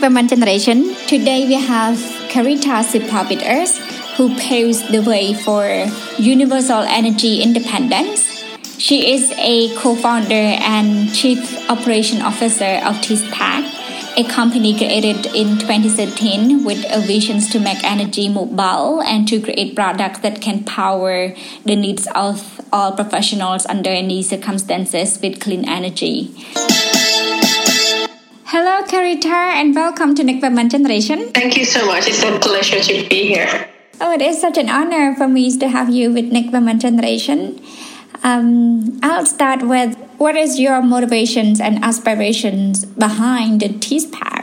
Women Generation. Today we have Karita Sipa who paves the way for universal energy independence. She is a co-founder and chief operation officer of Tespack, a company created in 2013 with a vision to make energy mobile and to create products that can power the needs of all professionals under any circumstances with clean energy. Hello, Karita, and welcome to Women Generation. Thank you so much. It's a pleasure to be here. Oh, it is such an honor for me to have you with Women Generation. Um, I'll start with what is your motivations and aspirations behind the Tespack?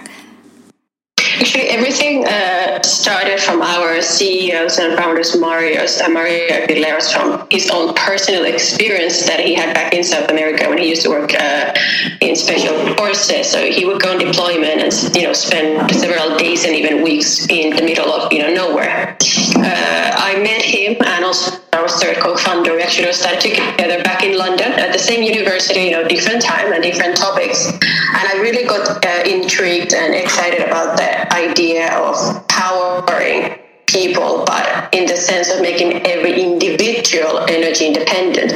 Actually, everything uh, started from our CEOs and founders, Mario's, uh, Mario Aguileras, from his own personal experience that he had back in South America when he used to work uh, in special forces. So he would go on deployment and you know spend several days and even weeks in the middle of you know nowhere. Also our third co-founder. We actually started together back in London at the same university, you know, different time and different topics. And I really got uh, intrigued and excited about the idea of powering people, but in the sense of making every individual energy independent.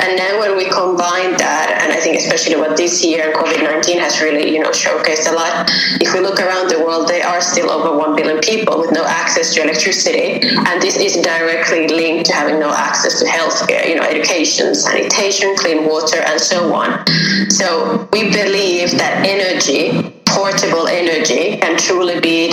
And now when we combine that, and I think especially what this year COVID-19 has really, you know, showcased a lot, if we look around the world, there are still over 1 billion people with no access to electricity. And this is directly linked to having no access to healthcare, you know, education, sanitation, clean water, and so on. So we believe that energy portable energy can truly be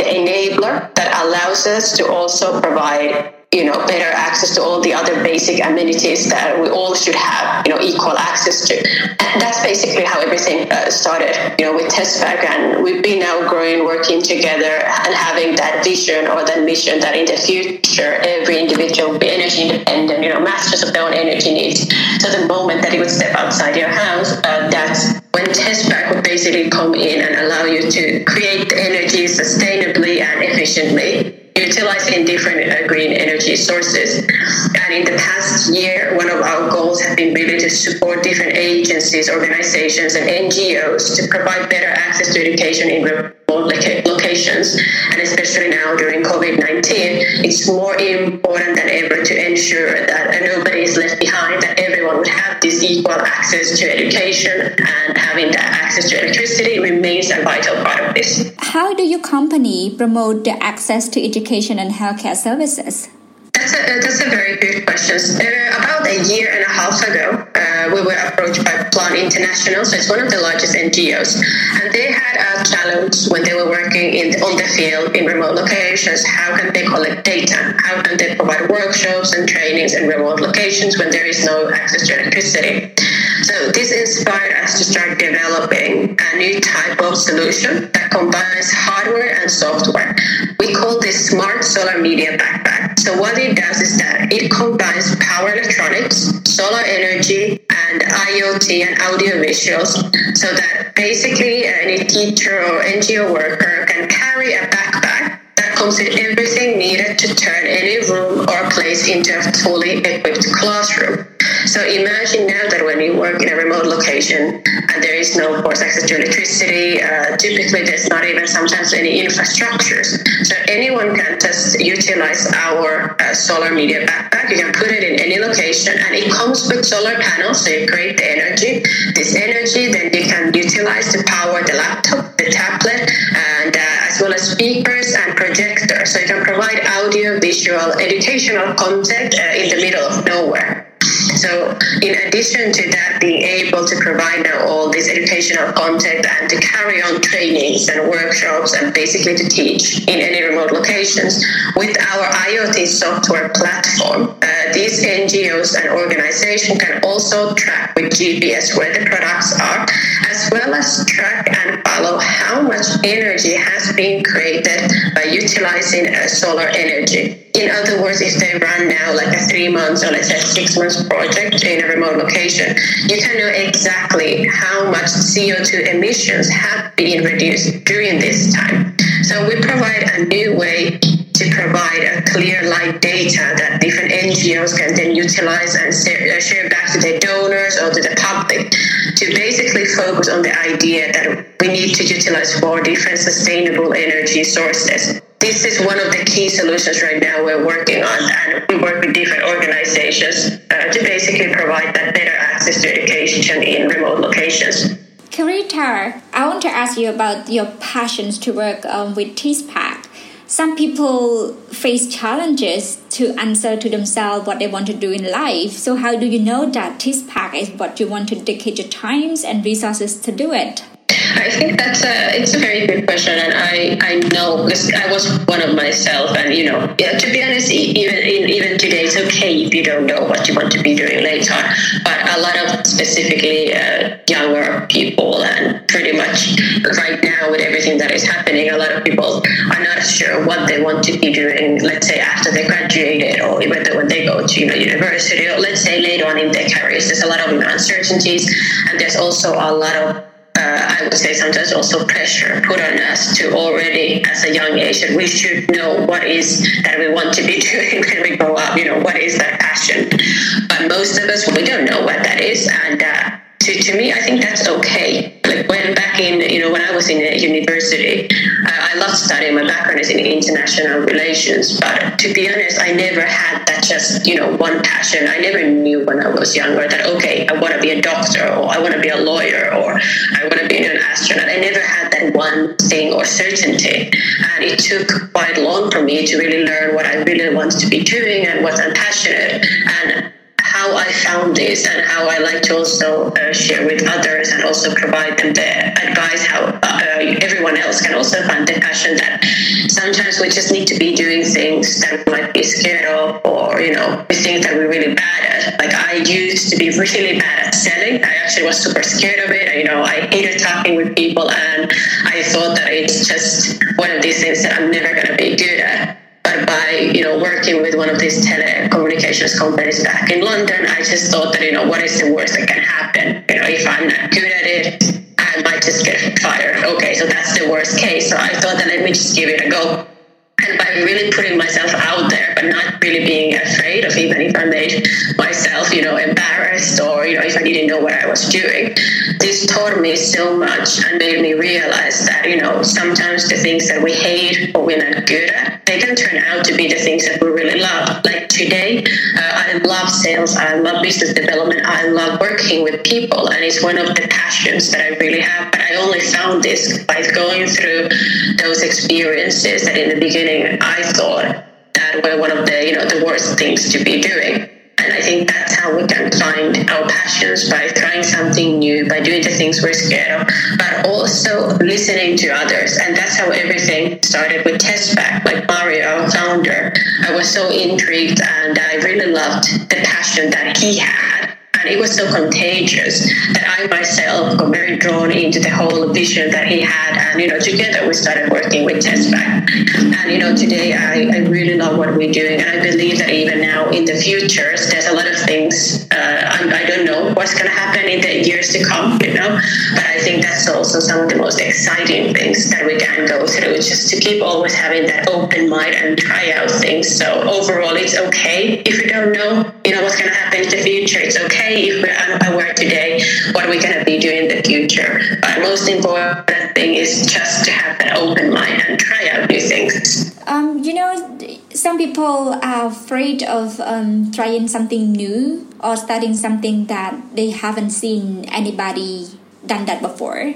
that allows us to also provide you know better access to all the other basic amenities that we all should have you know equal access to. And that's basically how everything uh, started you know with Tespack and we've been now growing working together and having that vision or that mission that in the future every individual will be energy independent you know masters of their own energy needs. So the moment that you would step outside your house uh, that's when Tespack would basically come in and allow you to create the energy sustainably and efficiently utilizing different uh, green energy sources. And in the past year, one of our goals has been really to support different agencies, organizations, and NGOs to provide better access to education in remote locations. And especially now during COVID 19, it's more important than ever to ensure that nobody is left behind, that everyone would have this equal access to education and having that access to electricity remains a vital part of this. How do your company promote the access to education and healthcare services? That's a, that's a very good question. International, so it's one of the largest NGOs, and they had a challenge when they were working in on the field in remote locations. How can they collect data? How can they provide workshops and trainings in remote locations when there is no access to electricity? So this inspired us to start developing a new type of solution that combines hardware and software. We call this Smart Solar Media Backpack. So what it does is that it combines power electronics, solar energy, and IoT and audio visuals so that basically any teacher or NGO worker can carry a backpack that comes with everything needed to turn any room or place into a fully equipped classroom. So imagine now that when you work in a remote location and there is no force access to electricity, uh, typically there's not even sometimes any infrastructures. So anyone can just utilize our uh, solar media backpack. You can put it in any location and it comes with solar panels, so you create the energy. This energy then you can utilize to power the laptop, the tablet, and uh, as well as speakers and projectors. So you can provide audio, visual, educational content uh, in the middle of nowhere. So, in addition to that, being able to provide now all this educational content and to carry on trainings and workshops and basically to teach in any remote locations with our IoT software platform, uh, these NGOs and organizations can also track with GPS where the products are, as well as track and follow how much energy has been created by utilizing uh, solar energy. In other words, if they run now like a three months or let's say six months project in a remote location, you can know exactly how much CO2 emissions have been reduced during this time. So we provide a new way to provide a clear light data that different NGOs can then utilize and uh, share back to their donors or to the public to basically focus on the idea that we need to utilize four different sustainable energy sources this is one of the key solutions right now we're working on and we work with different organizations uh, to basically provide that better access to education in remote locations Karita, I want to ask you about your passions to work um, with Tespack. Some people face challenges to answer to themselves what they want to do in life. So, how do you know that Tespack is what you want to dedicate your times and resources to do it? I think that's a it's a very good question, and I I know because I was one of myself, and you know, yeah, to be honest, even even today, it's okay if you don't know what you want to be doing later. But a lot of specifically uh, younger people, and pretty much right now with everything that is happening, a lot of people are not sure what they want to be doing. Let's say after they graduated, or even when they go to you know university, or let's say later on in their careers, there's a lot of uncertainties, and there's also a lot of I would say sometimes also pressure put on us to already as a young age that we should know what is that we want to be doing when we grow up. You know, what is that passion? But most of us, we don't know what that is, and uh, to, to me, I think that's okay. Like when back in, you know, when I was in university, uh, I loved studying. My background is in international relations, but to be honest, I never had that just, you know, one passion. I never knew when I was younger that, okay, I want to be a doctor or I want to be a lawyer or I want to be an astronaut. I never had that one thing or certainty. And it took quite long for me to really learn what I really want to be doing and what I'm passionate. And I found this and how I like to also uh, share with others and also provide them the advice how uh, everyone else can also find the passion that sometimes we just need to be doing things that we might be scared of or you know think that we're really bad at. Like I used to be really bad at selling. I actually was super scared of it. You know I hated talking with people and I thought that it's just one of these things that I'm never going to be good at but by you know working with one of these telecommunications companies back in London, I just thought that you know what is the worst that can happen? You know, if I'm not good at it, I might just get fired. Okay, so that's the worst case. So I thought that let me just give it a go. And by really putting myself out there, but not really being afraid of even if I made myself, you know, embarrassed or, you know, if I didn't know what I was doing, this taught me so much and made me realize that, you know, sometimes the things that we hate or we're not good at, they can turn out to be the things that we really love. Like today, uh, I love sales, I love business development, I love working with people, and it's one of the passions that I really have. But I only found this by going through those experiences that in the beginning I thought that were one of the you know the worst things to be doing. And I think that's how we can find our passions by trying something new, by doing the things we're scared of, but also listening to others. And that's how everything started with Tespack, like Mario, our founder. I was so intrigued and I really loved the passion that he had it was so contagious that I myself got very drawn into the whole vision that he had. And, you know, together we started working with Tespack. And, you know, today I, I really love what we're doing. And I believe that even now in the future, there's a lot of things, I, I don't know what's going to happen in the years to come, you know, but I think that's also some of the most exciting things that we can go through, just to keep always having that open mind and try out things. So overall, it's okay if you don't know, you know, what's going to happen in the future. It's okay if we're unaware today what we're going to be doing in the future. But most important thing is just to have an open mind and try out new things. Um, you know, some people are afraid of um, trying something new or starting something that they haven't seen anybody done that before.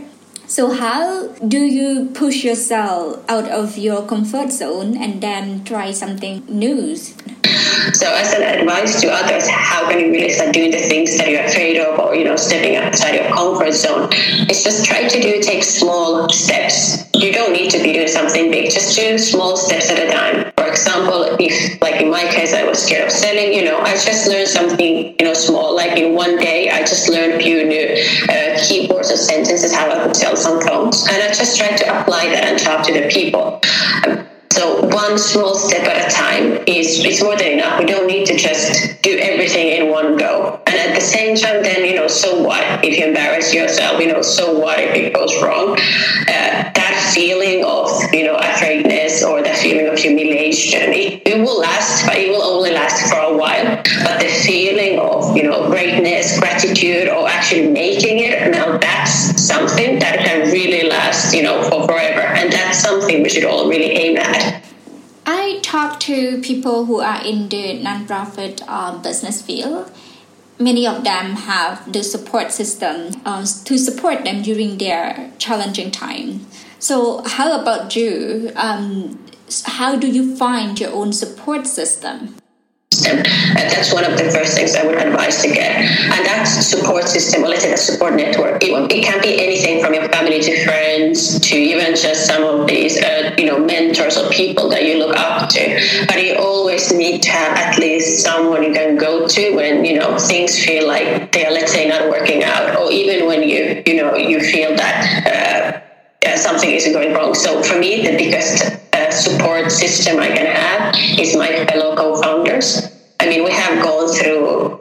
So, how do you push yourself out of your comfort zone and then try something new? So, as an advice to others, how can you really start doing the things that you're afraid of, or you know, stepping outside your comfort zone? It's just try to do take small steps. You don't need to be doing something big. Just do small steps at a time. For example, if like in my case, I was scared of selling, you know, I just learned something, you know, small. Like in one day, I just learned a few new uh, keywords or sentences how I could sell some phones, and I just tried to apply that and talk to the people. One small step at a time is, is more than enough. We don't need to just do everything in one go. And at the same time, then, you know, so what if you embarrass yourself? You know, so what if it goes wrong? Uh, that feeling of, you know, afraidness or that feeling of humiliation. It, it will last, but it will only last for a while. But the feeling of, you know, greatness, gratitude, or actually making it, now that's something that can really last, you know, for forever. And that's something we should all really aim at. I talk to people who are in the nonprofit uh, business field. Many of them have the support system uh, to support them during their challenging time. So, how about you? Um, how do you find your own support system? System. Uh, that's one of the first things I would advise to get. And that support system, or let's say that support network, it, it can be anything from your family to friends to even just some of these, uh, you know, mentors or people that you look up to. But you always need to have at least someone you can go to when, you know, things feel like they are, let's say, not working out, or even when you, you know, you feel that. Uh, uh, something isn't going wrong. So for me, the biggest uh, support system I can have is my fellow co-founders. I mean, we have gone through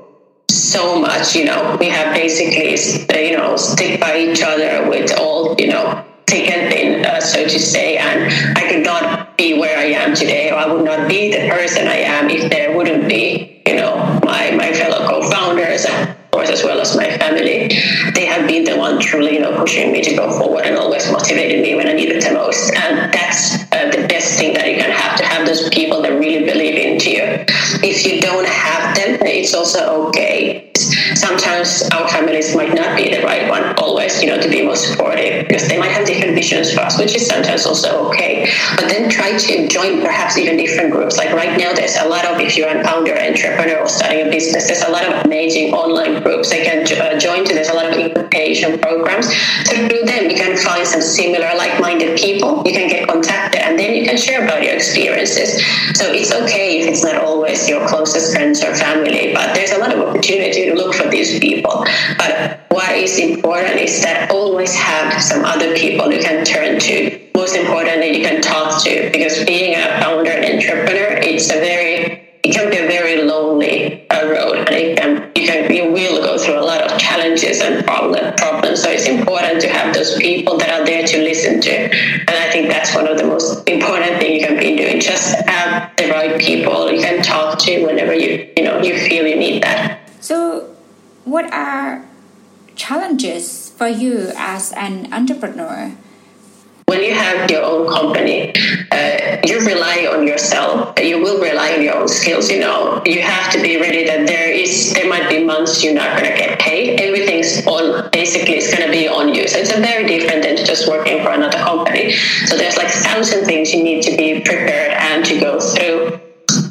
so much. You know, we have basically, uh, you know, stick by each other with all, you know, and thin, uh, so to say. And I could not be where I am today, or I would not be the person I am if there wouldn't be, you know, my my fellow co-founders of course, as well as my family, they have been the one truly, you know, pushing me to go forward and always motivated me when I needed the most. And that's uh, the best thing that you can have to have those people that really believe If you don't have them, it's also okay. Sometimes our families might not be the right one always, you know, to be most supportive because they might have different visions for us, which is sometimes also okay. But then try to join perhaps even different groups. Like right now, there's a lot of, if you're an founder, entrepreneur, or starting a business, there's a lot of amazing online groups they can uh, join to. There's a lot of incubation programs. Through them, you can find some similar, like-minded people. You can get contacted, and then you can share about your experiences. So it's okay if it's not always your closest friends or family, but there's a lot of opportunity to look for these people. But what is important is that always have some other people you can turn to. Most importantly, you can talk to because for you as an entrepreneur when you have your own company, uh, you rely on yourself. You will rely on your own skills. You know, you have to be ready that there is there might be months you're not going to get paid. Everything's on basically it's going to be on you. So it's a very different than just working for another company. So there's like thousand things you need to be prepared and to go through.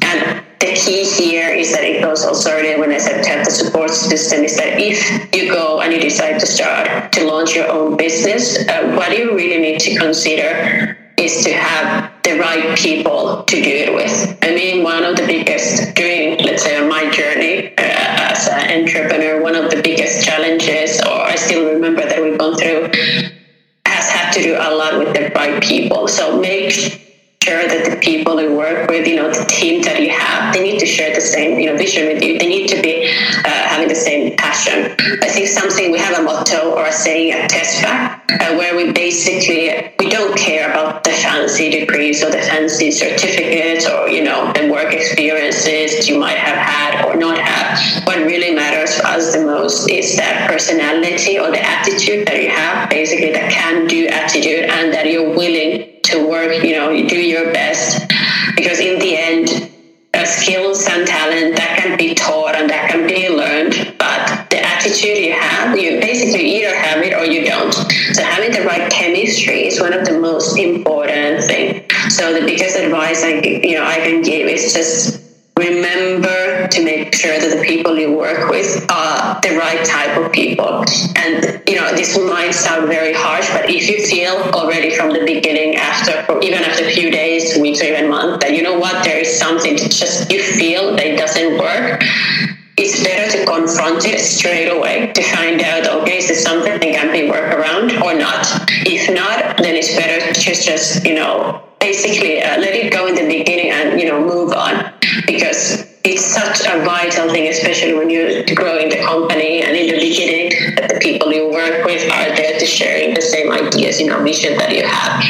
And the key here is that it goes also earlier when I said to have the support system is that if you go and you decide to start to launch your own business, uh, what you really need to consider is to have the right people to do it with. I mean, one of the biggest during, let's say, on my journey uh, as an entrepreneur, one of the biggest challenges, or I still remember that we've gone through, has had to do a lot with the right people. So make sure that the people you work with, you know, the team that you have, they need to share the same, you know, vision with you. They need to be uh, having the same passion. I think something we have a motto or a saying at Tespack uh, where we basically we don't care about the fancy degrees or the fancy certificates or you know the work experiences you might have had or not have. What really matters for us the most is that personality or the attitude that you have, basically the can do attitude, and that you're willing to work, you know, you do your best because in the end, uh, skills and talent that can be taught and that can be learned, but the attitude you have, you Right chemistry is one of the most important things. So the biggest advice I, you know, I can give is just remember to make sure that the people you work with are the right type of people. And you know, this might sound very harsh, but if you feel already from the beginning, after even after a few days, weeks, or even months, that you know what, there is something that just you feel that it doesn't work. It's confront it straight away to find out, okay, is this something that can be worked around or not? If not, then it's better to just, just you know, basically uh, let it go in the beginning and you know move on because it's such a vital thing especially when you're growing the company and in the beginning that the people you work with are there to sharing the same ideas, you know, vision that you have,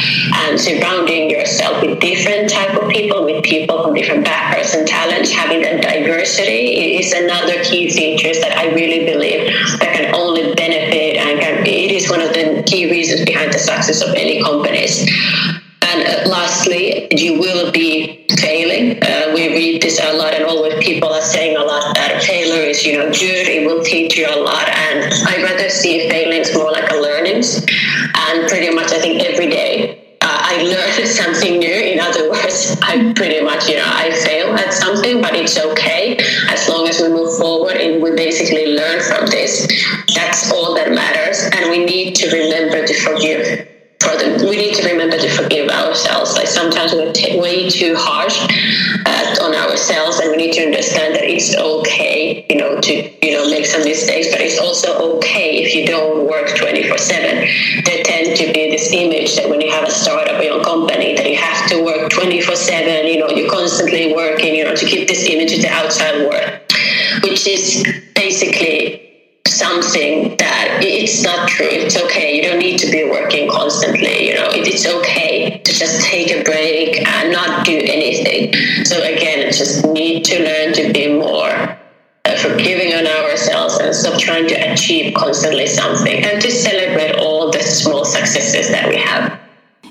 and surrounding yourself with different type of people, with people from different backgrounds and talents, having that diversity is another key features that I really believe that can only benefit and can, it is one of the key reasons behind the success of any companies. And uh, lastly, you will be a lot, and always people are saying a lot that failure is, you know, good. It will teach you a lot, and I rather see failings more like a learnings. And pretty much, I think every day uh, I learn something new. In other words, I pretty much, you know, I fail at something, but it's okay as long as we move forward and we basically learn from this. That's all that matters, and we need to remember to forgive for them. We need to remember to forgive ourselves. Like sometimes we're t- way too harsh uh, on ourselves, and we need to understand that it's okay, you know, to you know make some mistakes, but it's also okay if you don't work twenty four seven. There tend to be this image that when you have a startup or your company, that you have to work twenty four seven. You know, you're constantly working, you know, to keep this image to the outside world, which is basically something that it's not true. It's okay. You don't need to be working constantly. You know, it's okay to just take a break and not do anything. So again, just need to learn to be more uh, forgiving on ourselves and stop trying to achieve constantly something and to celebrate all the small successes that we have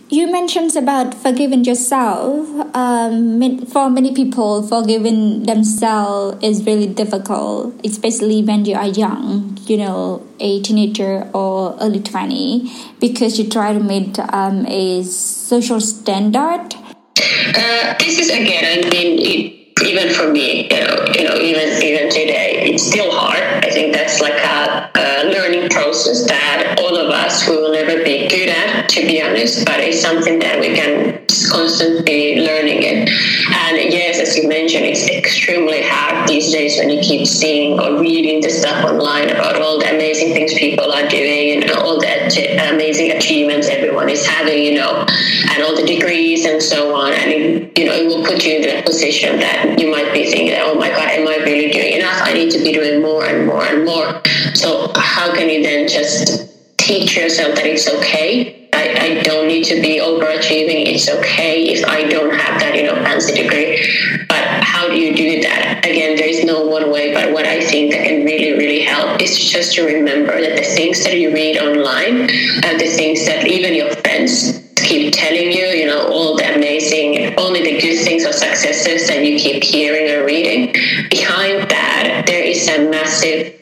you mentioned about forgiving yourself. Um, for many people, forgiving themselves is really difficult, especially when you are young, you know, a teenager or early 20, because you try to meet um, a social standard. Uh, this is again, I mean, it, even for me, you know, you know, even even today, it's still hard. I think that's like a, a learning process that all of us will never be good at, to be honest. But it's something that we can constantly learning it. And yes, as you mentioned, it's extremely hard these days when you keep seeing or reading the stuff online about all the amazing things people are doing and all amazing achievements everyone is having, you know, and all the degrees and so on. And it, you know, it will put you in a position that you might be thinking, oh my God, am I really doing enough? I need to be doing more and more and more. So how can you then just teach yourself that it's okay? I, I don't need to be overachieving. It's okay if I don't have that, you know, fancy degree. But how do you do that? Again, there is no one way. But what I think that can really, really help is just to remember that the things that you read online, uh, the things that even your friends keep telling you, you know, all the amazing, only the good things or successes that you keep hearing or reading. Behind that, there is a massive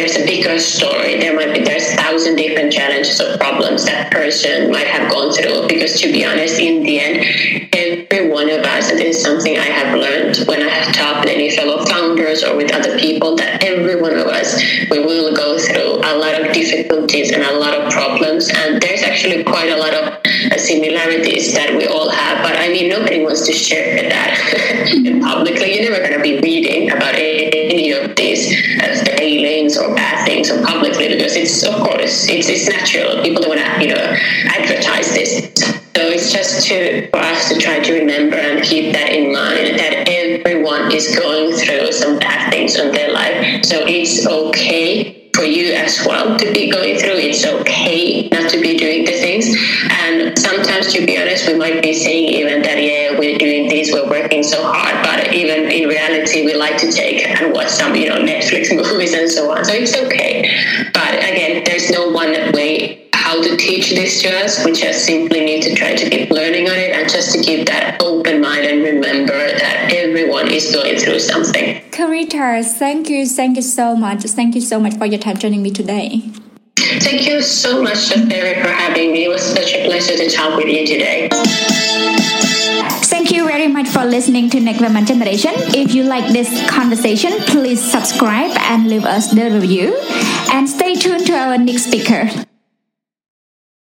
there's a bigger story. There might be there's a thousand different challenges or problems that person might have gone through. Because to be honest, in the end, every one of us, and is something I have learned when I have talked with any fellow founders or with other people, that every one of us we will go through a lot of difficulties and a lot of problems. And there's actually quite a lot of similarities that we all have. But I mean, nobody wants to share that publicly. You're never going to be reading about any of these failings or bad things or publicly because it's, of course, it's, it's natural. People don't want to, you know, advertise this. So it's just to for us to try to remember and keep that in mind that everyone is going through some bad things in their life. So it's okay for you as well to be going through. It's okay not to be doing the things. And sometimes, to be honest, we might be saying even that, yeah, we're doing this, we're working so hard. But even in reality, we like to take and watch some, you know, Netflix movies and so on. So it's okay. But again, there's no one way how to teach this to us. We just simply need to try to keep learning on it and just to keep that open mind and remember that everyone is going through something. Karita, thank you, thank you so much. Thank you so much for your time joining me today. Thank you so much, Derek, for having me. It was such a pleasure to talk with you today. Much for listening to Next Women Generation. If you like this conversation, please subscribe and leave us the review. And stay tuned to our next speaker.